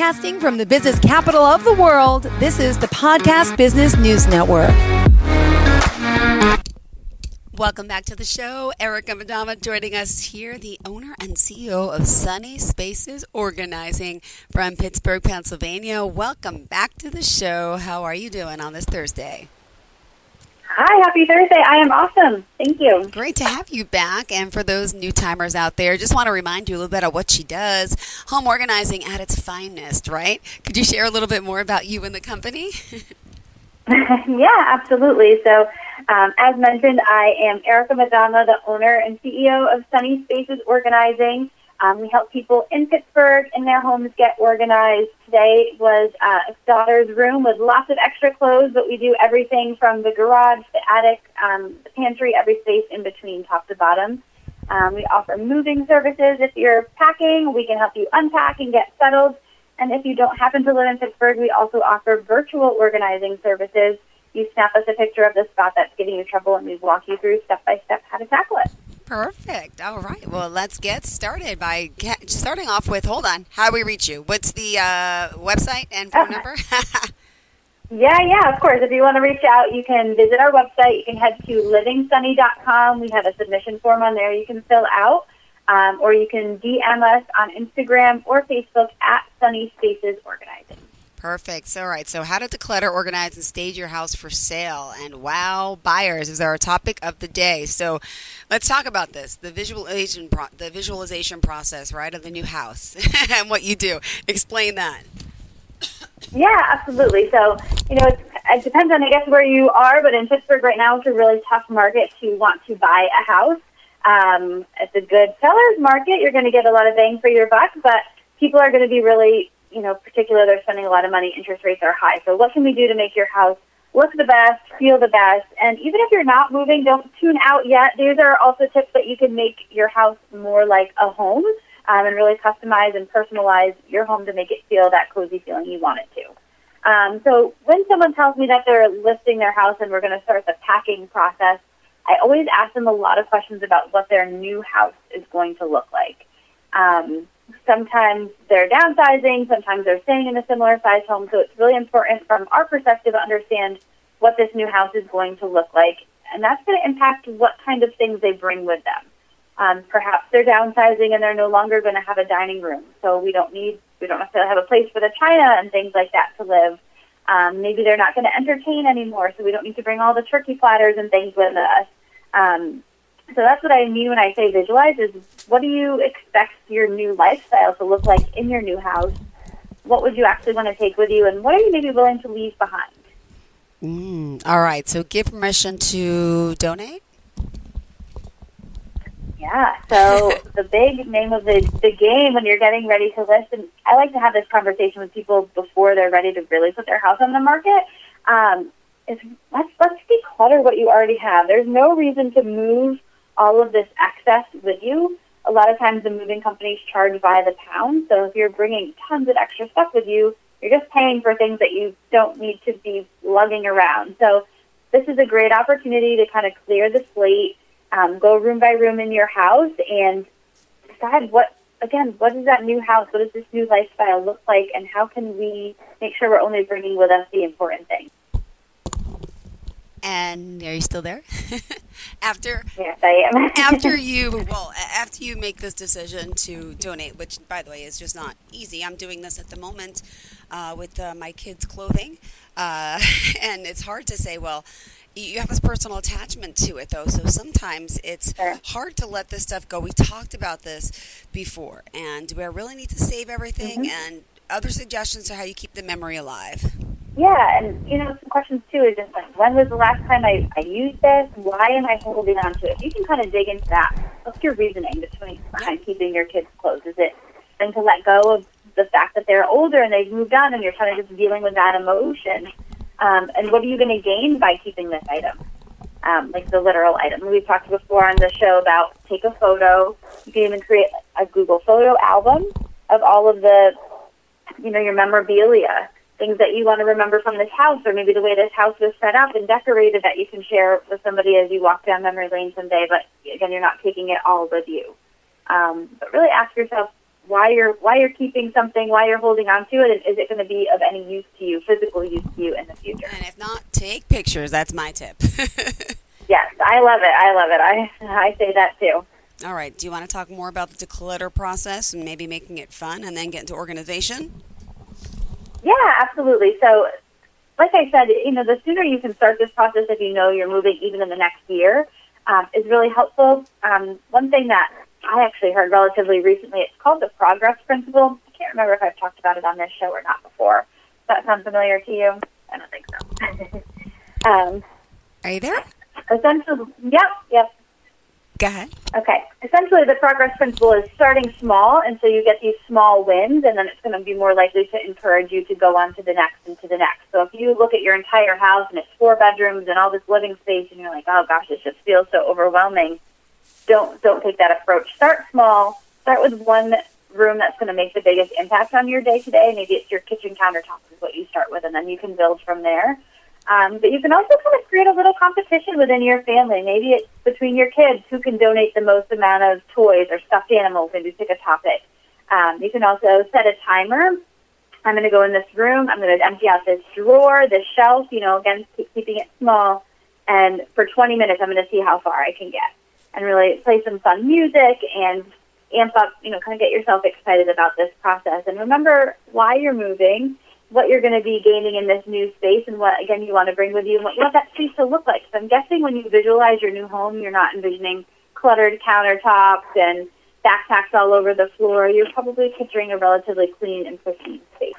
Broadcasting from the business capital of the world, this is the Podcast Business News Network. Welcome back to the show. Erika Maddamma joining us here, the owner and CEO of Sunny Spaces Organizing from Pittsburgh, Pennsylvania. Welcome back to the show. How are you doing on this Thursday? Hi, happy Thursday. I am awesome. Thank you. Great to have you back. And for those new timers out there, just want to remind you a little bit of what she does. Home organizing at its finest, right? Could you share a little bit more about you and the company? yeah, absolutely. So, um, as mentioned, I am Erika Maddamma, the owner and CEO of Sunny Spaces Organizing. Um, we help people in Pittsburgh in their homes get organized. Today was uh, a daughter's room with lots of extra clothes, but we do everything from the garage, the attic, um, the pantry, every space in between, top to bottom. Um, we offer moving services. If you're packing, we can help you unpack and get settled. And if you don't happen to live in Pittsburgh, we also offer virtual organizing services. You snap us a picture of the spot that's giving you trouble, and we walk you through step by step how to tackle it. Perfect. All right. Well, let's get started by get, starting off with. Hold on. How do we reach you? What's the uh, website and phone number? yeah, yeah, of course. If you want to reach out, you can visit our website. You can head to livingsunny.com. We have a submission form on there you can fill out. Um, or you can DM us on Instagram or Facebook at Sunny Spaces Organizing. Perfect. So, all right. So, how to declutter, organize, and stage your house for sale and wow buyers is our topic of the day. So, let's talk about this the visualization, pro- the visualization process, right, of the new house and what you do. Explain that. Yeah, absolutely. So, you know, it depends on, I guess, where you are, but in Pittsburgh right now, it's a really tough market to want to buy a house. Um, it's a good seller's market. You're going to get a lot of bang for your buck, but people are going to be really you know, particular, they're spending a lot of money. Interest rates are high. So what can we do to make your house look the best, feel the best? And even if you're not moving, don't tune out yet. These are also tips that you can make your house more like a home um, and really customize and personalize your home to make it feel that cozy feeling you want it to. Um, so when someone tells me that they're listing their house and we're going to start the packing process, I always ask them a lot of questions about what their new house is going to look like. Um, sometimes they're downsizing, sometimes they're staying in a similar size home. So it's really important from our perspective to understand what this new house is going to look like. And that's going to impact what kind of things they bring with them. Um, perhaps they're downsizing and they're no longer going to have a dining room. So we don't need, we don't necessarily have a place for the china and things like that to live. Um, maybe they're not going to entertain anymore, so we don't need to bring all the turkey platters and things with us. Um, so that's what I mean when I say visualize is what do you expect your new lifestyle to look like in your new house? What would you actually want to take with you and what are you maybe willing to leave behind? Mm, all right. So give permission to donate? Yeah. So the big name of the, the game when you're getting ready to list, and I like to have this conversation with people before they're ready to really put their house on the market. Um, is let's let's declutter what you already have. There's no reason to move all of this excess with you. A lot of times the moving companies charge by the pound. So if you're bringing tons of extra stuff with you, you're just paying for things that you don't need to be lugging around. So this is a great opportunity to kind of clear the slate, um, go room by room in your house, and decide what, again, what is that new house? What does this new lifestyle look like? And how can we make sure we're only bringing with us the important things? And are you still there? after yes, I am. after you well, after you make this decision to donate, which by the way is just not easy. I'm doing this at the moment uh, with uh, my kids' clothing, uh, and it's hard to say. Well, you have this personal attachment to it, though. So sometimes it's sure. hard to let this stuff go. We talked about this before, and do I really need to save everything? Mm-hmm. And other suggestions to how you keep the memory alive. Yeah, and you know, some questions too is just like, when was the last time I, I used this? Why am I holding on to it? You can kind of dig into that. What's your reasoning between behind keeping your kids' clothes? Is it then to let go of the fact that they're older and they've moved on, and you're kind of just dealing with that emotion? Um, and what are you going to gain by keeping this item? Um, like the literal item. We've talked before on the show about take a photo. You can even create a Google photo album of all of the, you know, your memorabilia things that you want to remember from this house, or maybe the way this house was set up and decorated that you can share with somebody as you walk down memory lane someday. But again, you're not taking it all with you. Um, but really ask yourself, why you're why you're keeping something, why you're holding on to it, and is it going to be of any use to you, physical use to you in the future? And if not, take pictures. That's my tip. yes, I love it. I love it. I I say that too. All right. Do you want to talk more about the declutter process and maybe making it fun, and then get into organization? Yeah, absolutely. So, like I said, you know, the sooner you can start this process, if you know you're moving even in the next year, um, is really helpful. Um, one thing that I actually heard relatively recently, it's called the progress principle. I can't remember if I've talked about it on this show or not before. Does that sound familiar to you? I don't think so. um, Are you there? Essentially, yep, yep. Go ahead. Okay. Essentially, the progress principle is starting small, and so you get these small wins, and then it's going to be more likely to encourage you to go on to the next and to the next. So if you look at your entire house and it's four bedrooms and all this living space, and you're like, oh gosh, this just feels so overwhelming, don't don't take that approach. Start small. Start with one room that's going to make the biggest impact on your day to day. Maybe it's your kitchen countertop is what you start with, and then you can build from there. Um, but you can also kind of create a little competition within your family. Maybe it's between your kids who can donate the most amount of toys or stuffed animals. Maybe pick a topic. Um, you can also set a timer. I'm going to go in this room. I'm going to empty out this drawer, this shelf. You know, again, keep, keeping it small. And for 20 minutes, I'm going to see how far I can get, and really play some fun music and amp up. You know, kind of get yourself excited about this process. And remember why you're moving what you're going to be gaining in this new space and what, again, you want to bring with you and what you want that space to look like. So I'm guessing when you visualize your new home, you're not envisioning cluttered countertops and backpacks all over the floor. You're probably picturing a relatively clean and pristine space.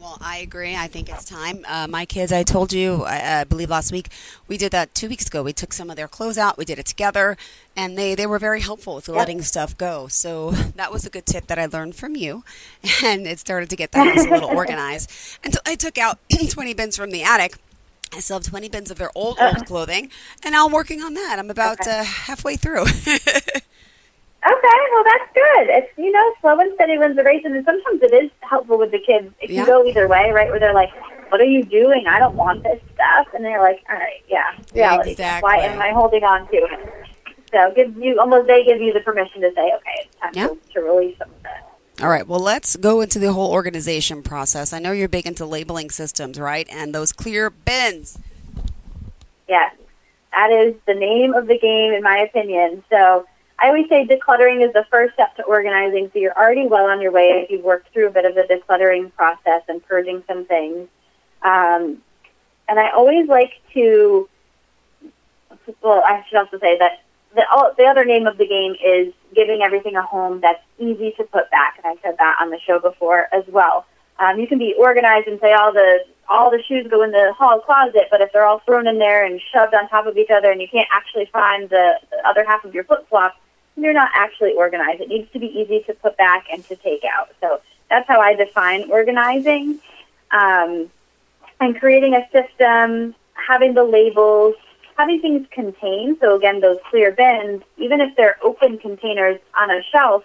Well, I agree. I think it's time. Uh, my kids, I told you, I, I, believe last week, we did that two weeks ago. We took some of their clothes out, we did it together, and they, they were very helpful with letting stuff go. So that was a good tip that I learned from you, and it started to get the house a little organized. And so I took out 20 bins from the attic. I still have 20 bins of their old, old clothing, and now I'm working on that. I'm about uh, halfway through. Okay, well that's good. It's you know slow and steady wins the race, and sometimes it is helpful with the kids. It can yeah. go either way, right? Where they're like, "What are you doing? I don't want this stuff," and they're like, "All right, yeah, reality. Exactly. Why am I holding on to it?" So give you almost they give you the permission to say, "Okay, it's time yep. to, to release some of that." All right, well, let's go into the whole organization process. I know you're big into labeling systems, right? And those clear bins. Yes, that is the name of the game, in my opinion. So I always say decluttering is the first step to organizing, so you're already well on your way if you've worked through a bit of the decluttering process and purging some things. Um, and I always like to, well, I should also say that the, the other name of the game is giving everything a home that's easy to put back, and I said that on the show before as well. Um, you can be organized and say all the all the shoes go in the hall closet, but if they're all thrown in there and shoved on top of each other, and you can't actually find the, the other half of your flip flop, you're not actually organized. It needs to be easy to put back and to take out. So that's how I define organizing. Um, and creating a system, having the labels, having things contained. So again, those clear bins, even if they're open containers on a shelf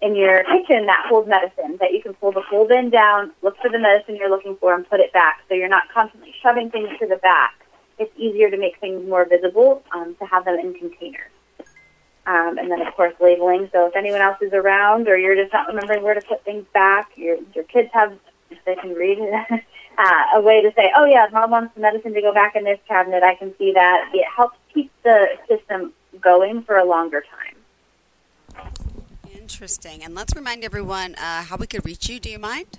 in your kitchen that hold medicine, that you can pull the whole bin down, look for the medicine you're looking for, and put it back. So you're not constantly shoving things to the back. It's easier to make things more visible um, to have them in containers. Um, and then, of course, labeling. So if anyone else is around or you're just not remembering where to put things back, your, your kids have, if they can read, uh, a way to say, oh, yeah, mom wants the medicine to go back in this cabinet. I can see that. It helps keep the system going for a longer time. Interesting. And let's remind everyone uh, how we could reach you. Do you mind?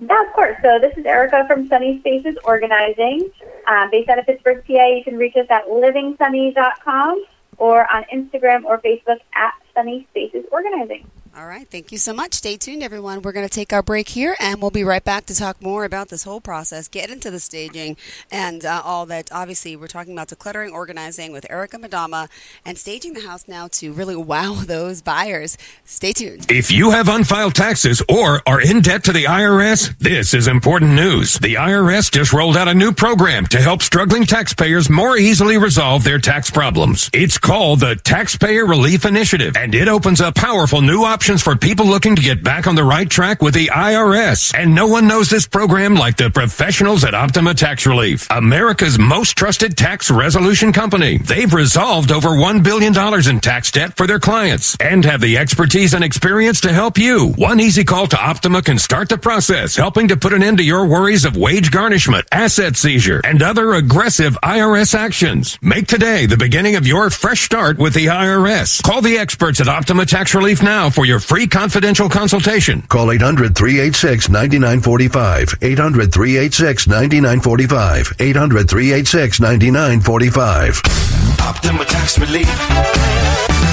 Yeah, of course. So this is Erika from Sunny Spaces Organizing. Um, based out of Pittsburgh, PA, you can reach us at livingsunny.com or on Instagram or Facebook at Sunny Spaces Organizing. All right. Thank you so much. Stay tuned, everyone. We're going to take our break here, and we'll be right back to talk more about this whole process, get into the staging, and uh, all that. Obviously, we're talking about decluttering, organizing with Erika Maddamma, and staging the house now to really wow those buyers. Stay tuned. If you have unfiled taxes or are in debt to the IRS, this is important news. The IRS just rolled out a new program to help struggling taxpayers more easily resolve their tax problems. It's called the Taxpayer Relief Initiative, and it opens up powerful new options options for people looking to get back on the right track with the IRS. And no one knows this program like the professionals at Optima Tax Relief, America's most trusted tax resolution company. They've resolved over $1 billion in tax debt for their clients and have the expertise and experience to help you. One easy call to Optima can start the process, helping to put an end to your worries of wage garnishment, asset seizure, and other aggressive IRS actions. Make today the beginning of your fresh start with the IRS. Call the experts at Optima Tax Relief now for your free confidential consultation. Call 800 386 9945. 800 386 9945. 800 386 9945. Optima Tax Relief.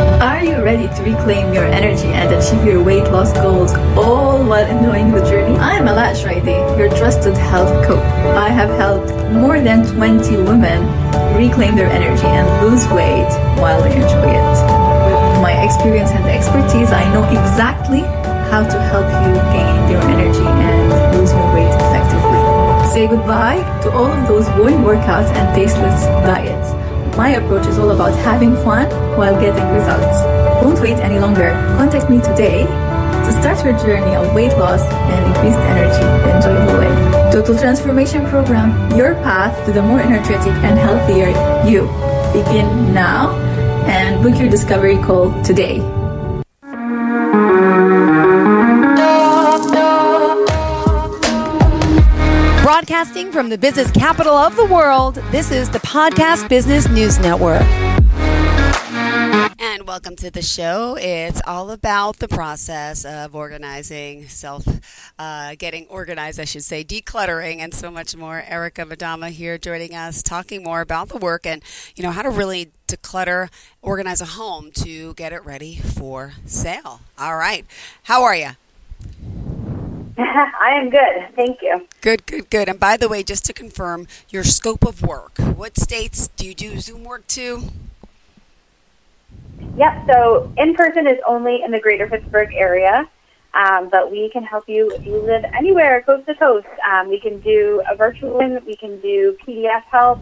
Are you ready to reclaim your energy and achieve your weight loss goals all while enjoying the journey? I'm Alash Raidi, your trusted health coach. I have helped more than 20 women reclaim their energy and lose weight while they enjoy it. With my experience and expertise, I know exactly how to help you gain your energy and lose your weight effectively. Say goodbye to all of those boring workouts and tasteless diets. My approach is all about having fun while getting results. Don't wait any longer. Contact me today to start your journey of weight loss and increased energy the enjoyable way. Total Transformation Program, your path to the more energetic and healthier you. Begin now and book your discovery call today. Broadcasting from the business capital of the world, this is the Podcast Business News Network. And welcome to the show. It's all about the process of organizing, self, uh, getting organized, I should say, decluttering, and so much more. Erika Maddamma here joining us, talking more about the work and, you know, how to really declutter, organize a home to get it ready for sale. All right. How are you? I am good. Thank you. Good, good, good. And by the way, just to confirm your scope of work, what states do you do Zoom work to? Yep. So in person is only in the greater Pittsburgh area, um, but we can help you if you live anywhere, coast to coast. Um, we can do a virtual one. We can do PDF help.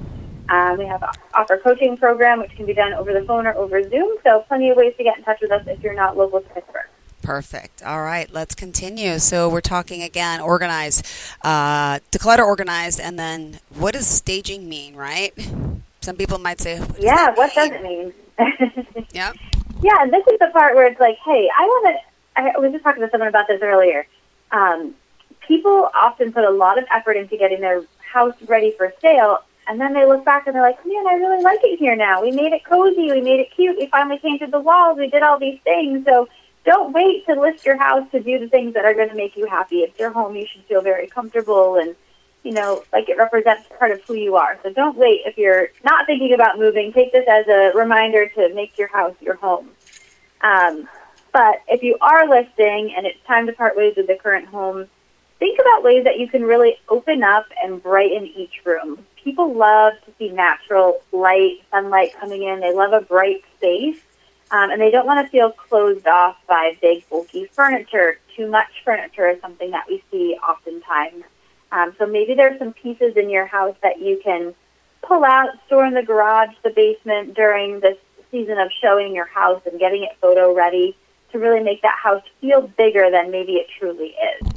Um, we have offer coaching program, which can be done over the phone or over Zoom. So plenty of ways to get in touch with us if you're not local to Pittsburgh. Perfect. All right, let's continue. So we're talking again, organize, uh, declutter, organize, and then what does staging mean, right? Some people might say, what yeah, what does it mean? yeah. Yeah, and this is the part where it's like, hey, I want to. I was just talking to someone about this earlier. Um, people often put a lot of effort into getting their house ready for sale, and then they look back and they're like, man, I really like it here now. We made it cozy, we made it cute, we finally painted the walls, we did all these things. So don't wait to list your house to do the things that are going to make you happy. It's your home. You should feel very comfortable and, you know, like it represents part of who you are. So don't wait if you're not thinking about moving. Take this as a reminder to make your house your home. Um, but if you are listing and it's time to part ways with the current home, think about ways that you can really open up and brighten each room. People love to see natural light, sunlight coming in. They love a bright space. Um, and they don't want to feel closed off by big, bulky furniture. Too much furniture is something that we see oftentimes. Um, so maybe there's some pieces in your house that you can pull out, store in the garage, the basement during this season of showing your house and getting it photo ready to really make that house feel bigger than maybe it truly is.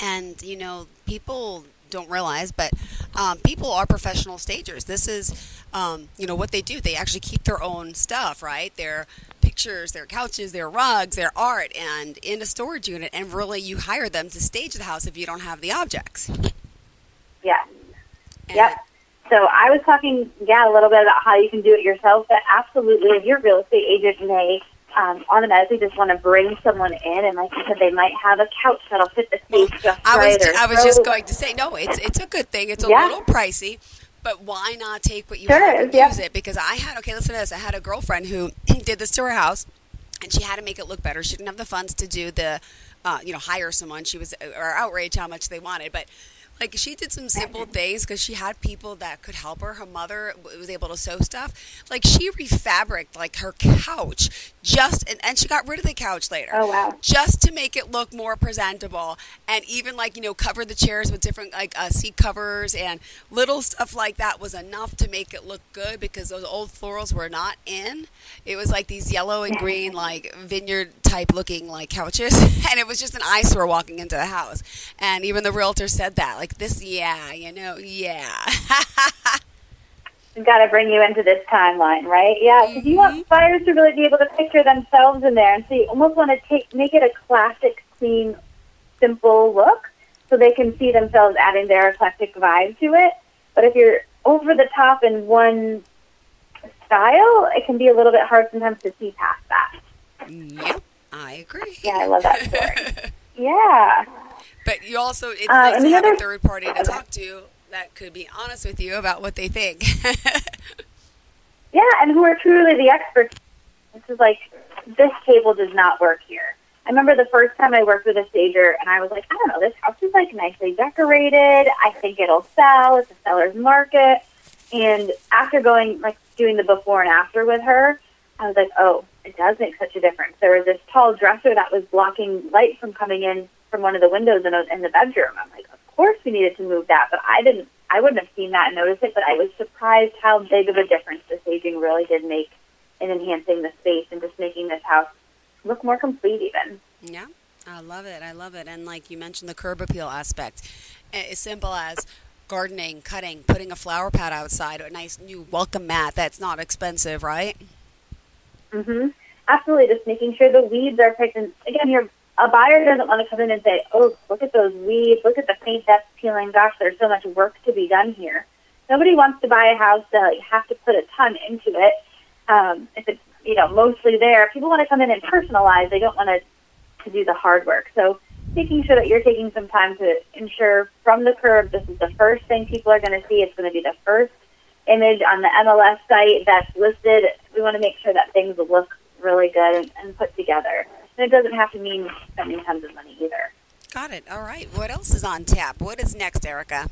And, you know, people don't realize, but um, people are professional stagers. This is, um, you know, what they do. They actually keep their own stuff, right? Their pictures, their couches, their rugs, their art, and in a storage unit. And really, you hire them to stage the house if you don't have the objects. Yeah. And Yep. So I was talking, yeah, a little bit about how you can do it yourself, but absolutely, if your real estate agent may um, automatically just want to bring someone in, and like you said, they might have a couch that'll fit the space just I was, right. or I was just going to say, no, it's it's a good thing. It's a Yeah. little pricey, but why not take what you Sure have is, and yeah. use it? Because I had, okay, listen to this. I had a girlfriend who did this to her house. and she had to make it look better. She didn't have the funds to do the, uh, you know, hire someone. She was or outraged how much they wanted, but like she did some simple things because she had people that could help her. Her mother was able to sew stuff. Like she refabricated like her couch just, and, and she got rid of the couch later. Oh, wow. Just to make it look more presentable, and even like you know cover the chairs with different like uh, seat covers and little stuff like that was enough to make it look good because those old florals were not in. It was like these yellow and green like vineyard type looking like couches, and it was just an eyesore walking into the house. And even the realtor said that like this, yeah, you know, yeah. We've got to bring you into this timeline, right? Yeah, because you want mm-hmm. buyers to really be able to picture themselves in there, and so you almost want to take make it a classic, clean, simple look, so they can see themselves adding their eclectic vibe to it. But if you're over the top in one style, it can be a little bit hard sometimes to see past that. yep, I agree. Yeah, I love that story. yeah. But you also it's Uh, nice to have a third party to talk to that could be honest with you about what they think. Yeah, and who are truly the experts. This is like, this table does not work here. I remember the first time I worked with a stager, and I was like, I don't know, this house is like nicely decorated. I think it'll sell. It's a seller's market. And after going, like, doing the before and after with her, I was like, oh, it does make such a difference. There was this tall dresser that was blocking light from coming in from one of the windows in, a, in the bedroom. I'm like, of course we needed to move that, but I didn't. I wouldn't have seen that and noticed it, but I was surprised how big of a difference the staging really did make in enhancing the space and just making this house look more complete even. Yeah, I love it. I love it. And like you mentioned, the curb appeal aspect, as simple as gardening, cutting, putting a flower pot outside, a nice new welcome mat that's not expensive, right? Mm-hmm Absolutely, just making sure the weeds are picked. And again, you're, a buyer doesn't want to come in and say, "Oh, look at those weeds! Look at the paint that's peeling! Gosh, there's so much work to be done here." Nobody wants to buy a house that you have to put a ton into it. Um, if it's you know mostly there, people want to come in and personalize. They don't want to to do the hard work. So making sure that you're taking some time to ensure from the curb this is the first thing people are going to see. It's going to be the first image on the MLS site that's listed. We want to make sure that things look really good and, and put together. And it doesn't have to mean spending tons of money either. Got it. All right. What else is on tap? What is next, Erika?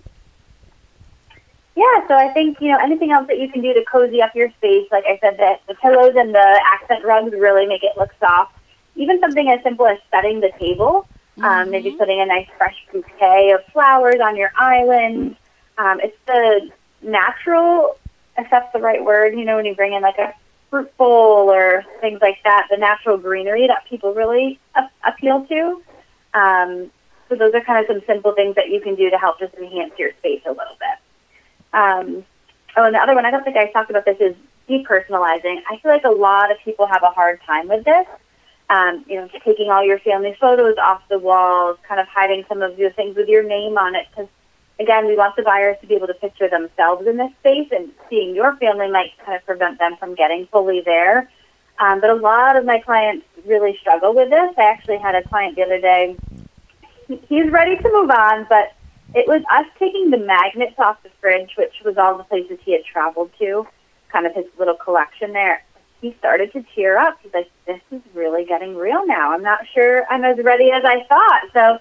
Yeah, so I think, you know, anything else that you can do to cozy up your space, like I said, that the pillows and the accent rugs really make it look soft. Even something as simple as setting the table, um, maybe putting a nice fresh bouquet of flowers on your island. Um, it's the natural, if that's the right word, you know, when you bring in like a fruit bowl or things like that, the natural greenery that people really a- appeal to. Um, so those are kind of some simple things that you can do to help just enhance your space a little bit. Um, oh, and the other one, I don't think I talked about this, is depersonalizing. I feel like a lot of people have a hard time with this. Um, you know, taking all your family photos off the walls, kind of hiding some of your things with your name on it. Because, again, we want the buyers to be able to picture themselves in this space, and seeing your family might kind of prevent them from getting fully there. Um, but a lot of my clients really struggle with this. I actually had a client the other day. He's ready to move on, but it was us taking the magnets off the fridge, which was all the places he had traveled to, kind of his little collection there. He started to tear up. He's like, "This is really getting real now. I'm not sure I'm as ready as I thought." So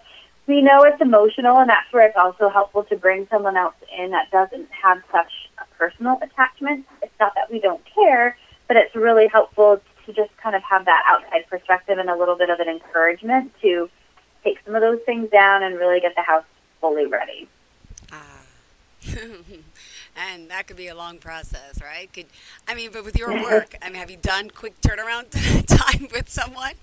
we know it's emotional, and that's where it's also helpful to bring someone else in that doesn't have such a personal attachment. It's not that we don't care, but it's really helpful to just kind of have that outside perspective and a little bit of an encouragement to take some of those things down and really get the house fully ready. Ah. and that could be a long process, right? Could I mean, but with your work, I mean, have you done quick turnaround time with someone?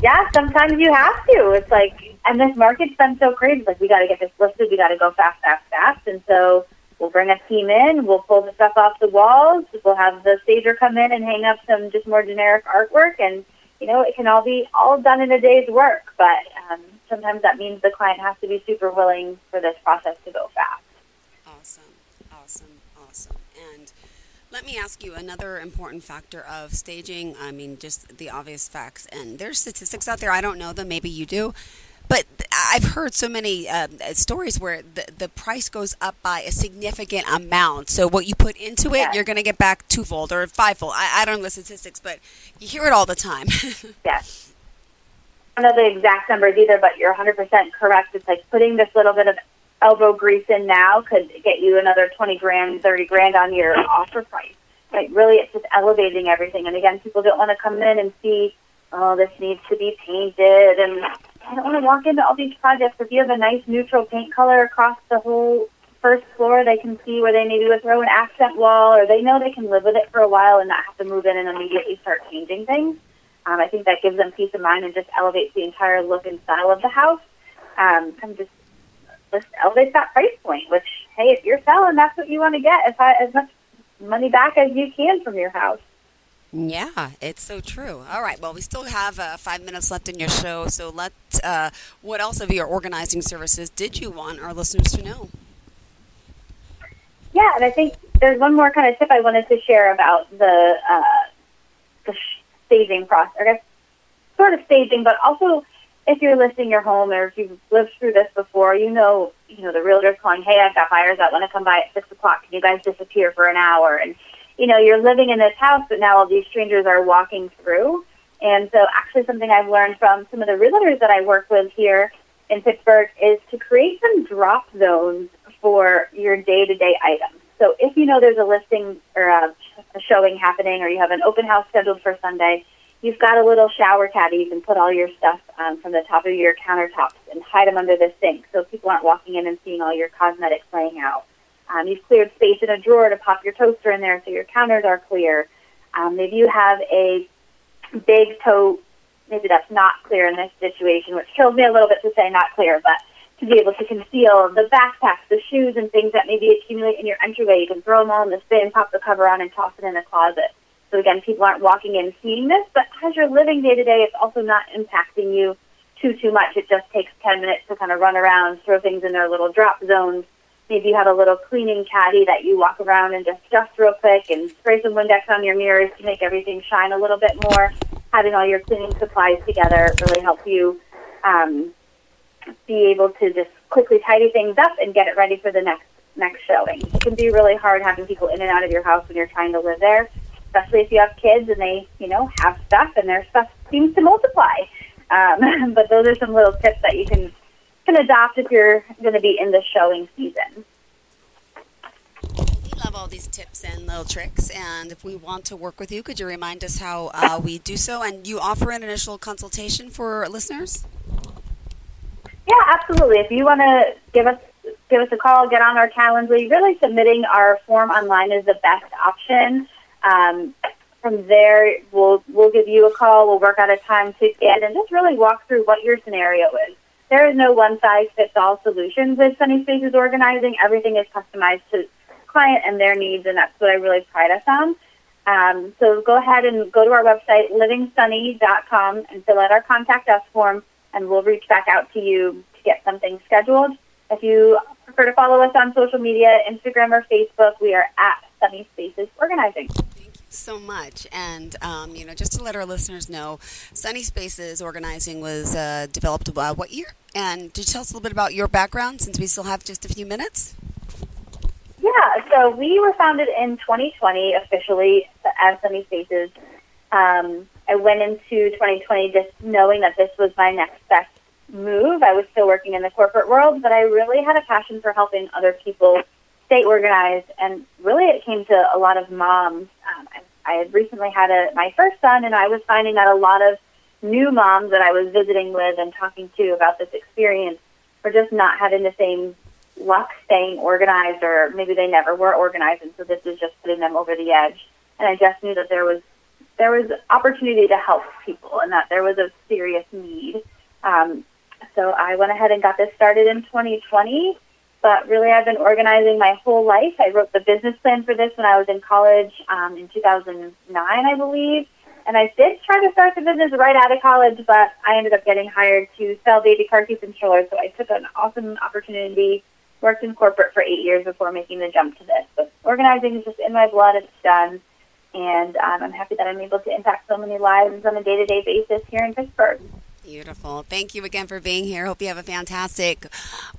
Yeah, sometimes you have to. It's like, and this market's been so crazy. Like, we got to get this listed. We got to go fast, fast, fast. And so we'll bring a team in. We'll pull the stuff off the walls. We'll have the stager come in and hang up some just more generic artwork. And, you know, it can all be all done in a day's work. But um, sometimes that means the client has to be super willing for this process to go fast. Awesome, awesome, awesome. And let me ask you another important factor of staging. I mean, just the obvious facts. And there's statistics out there. I don't know them. Maybe you do. But I've heard so many uh, stories where the, the price goes up by a significant amount. So what you put into it, Yes. you're going to get back twofold or fivefold. I, I don't know the statistics, but you hear it all the time. Yes. I don't know the exact numbers either, but you're 100% correct. It's like putting this little bit of elbow grease in now could get you another 20 grand, 30 grand on your offer price. Like really, it's just elevating everything. And again, people don't want to come in and see, oh, this needs to be painted, and I don't want to walk into all these projects. If you have a nice neutral paint color across the whole first floor, they can see where they maybe would throw an accent wall, or they know they can live with it for a while and not have to move in and immediately start changing things. Um, I think that gives them peace of mind and just elevates the entire look and style of the house. Um, of just just elevates that price point. Which, hey, if you're selling, that's what you want to get as high, as much money back as you can from your house. yeah, it's so true. All right. Well, we still have uh, five minutes left in your show. So let uh, what else of your organizing services did you want our listeners to know? Yeah, and I think there's one more kind of tip I wanted to share about the uh, the staging process. I guess sort of staging, but also if you're listing your home or if you've lived through this before, you know, you know, the realtor's calling, hey, I've got buyers that want to come by at six o'clock. Can you guys disappear for an hour? And you know, you're living in this house, but now all these strangers are walking through. And so, actually, something I've learned from some of the realtors that I work with here in Pittsburgh is to create some drop zones for your day-to-day items. So, if you know there's a listing or a, a showing happening, or you have an open house scheduled for Sunday, you've got a little shower caddy. You can put all your stuff um, from the top of your countertops and hide them under the sink, so people aren't walking in and seeing all your cosmetics laying out. Um, you've cleared space in a drawer to pop your toaster in there, so your counters are clear. Um, maybe you have a big tote. Maybe that's not clear in this situation, which kills me a little bit to say not clear, but to be able to conceal the backpacks, the shoes, and things that maybe accumulate in your entryway. You can throw them all in the bin, pop the cover on, and toss it in the closet. So again, people aren't walking in seeing this, but as you're living day to day, it's also not impacting you too too much. It just takes ten minutes to kind of run around, throw things in their little drop zones. Maybe you have a little cleaning caddy that you walk around and just dust real quick and spray some Windex on your mirrors to make everything shine a little bit more. Having all your cleaning supplies together really help you um, be able to just quickly tidy things up and get it ready for the next next showing. It can be really hard having people in and out of your house when you're trying to live there, especially if you have kids and they, you know, have stuff and their stuff seems to multiply. Um, but those are some little tips that you can can adopt if you're going to be in the showing season. We love all these tips and little tricks. And if we want to work with you, could you remind us how uh, we do so? And you offer an initial consultation for listeners? Yeah, absolutely. If you want to give us give us a call, get on our Calendly. Really, submitting our form online is the best option. Um, from there, we'll we'll give you a call. We'll work out a time to get and just really walk through what your scenario is. There is no one size fits all solutions with Sunny Spaces organizing. Everything is customized to client and their needs, and that's what I really pride us on. Um, so go ahead and go to our website, livingsunny.com, and fill out our contact us form, and we'll reach back out to you to get something scheduled. If you prefer to follow us on social media, Instagram or Facebook, we are at Sunny Spaces Organizing. Thank you so much. And, um, you know, just to let our listeners know, Sunny Spaces Organizing was uh, developed uh, what year? And did you tell us a little bit about your background since we still have just a few minutes? Yeah, so we were founded in 2020 officially as Sunny Spaces. Um, I went into 2020 just knowing that this was my next best move. I was still working in the corporate world, but I really had a passion for helping other people stay organized. And really, it came to a lot of moms. Um, I, I had recently had a, my first son, and I was finding that a lot of new moms that I was visiting with and talking to about this experience were just not having the same luck staying organized, or maybe they never were organized, and so this is just putting them over the edge. And I just knew that there was there was opportunity to help people, and that there was a serious need. Um, so I went ahead and got this started in 2020. But really, I've been organizing my whole life. I wrote the business plan for this when I was in college um, in 2009, I believe. And I did try to start the business right out of college, but I ended up getting hired to sell baby car seats and strollers. So I took an awesome opportunity, worked in corporate for eight years before making the jump to this. But organizing is just in my blood. It's done. And um, I'm happy that I'm able to impact so many lives on a day-to-day basis here in Pittsburgh. Beautiful. Thank you again for being here. Hope you have a fantastic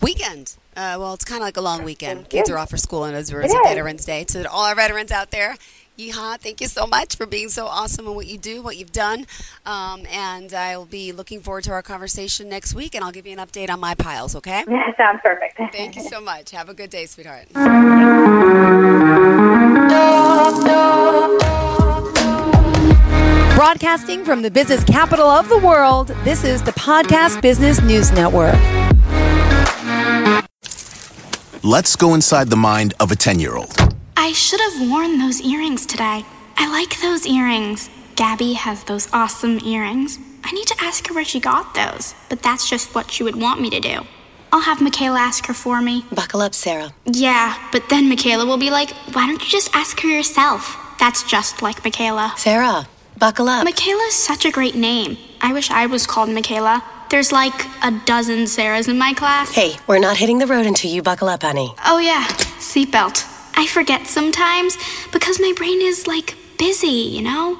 weekend. Uh, well, it's kind of like a long weekend. Kids are off for school, and it's It it's is. Veterans Day. To all our veterans out there, yeehaw! Thank you so much for being so awesome in what you do, what you've done. Um, and I will be looking forward to our conversation next week, and I'll give you an update on my piles. Okay? Yeah, sounds perfect. Thank you so much. Have a good day, sweetheart. Broadcasting from the business capital of the world, this is the Podcast Business News Network. Let's go inside the mind of a 10 year old. I should have worn those earrings today. I like those earrings. Gabby has those awesome earrings. I need to ask her where she got those, but that's just what she would want me to do. I'll have Michaela ask her for me. Buckle up, Sarah. Yeah, but then Michaela will be like, why don't you just ask her yourself? That's just like Michaela. Sarah, buckle up. Michaela's such a great name. I wish I was called Michaela. There's like a dozen Sarahs in my class. Hey, we're not hitting the road until you buckle up, honey. Oh, yeah, seatbelt. I forget sometimes because my brain is like busy, you know?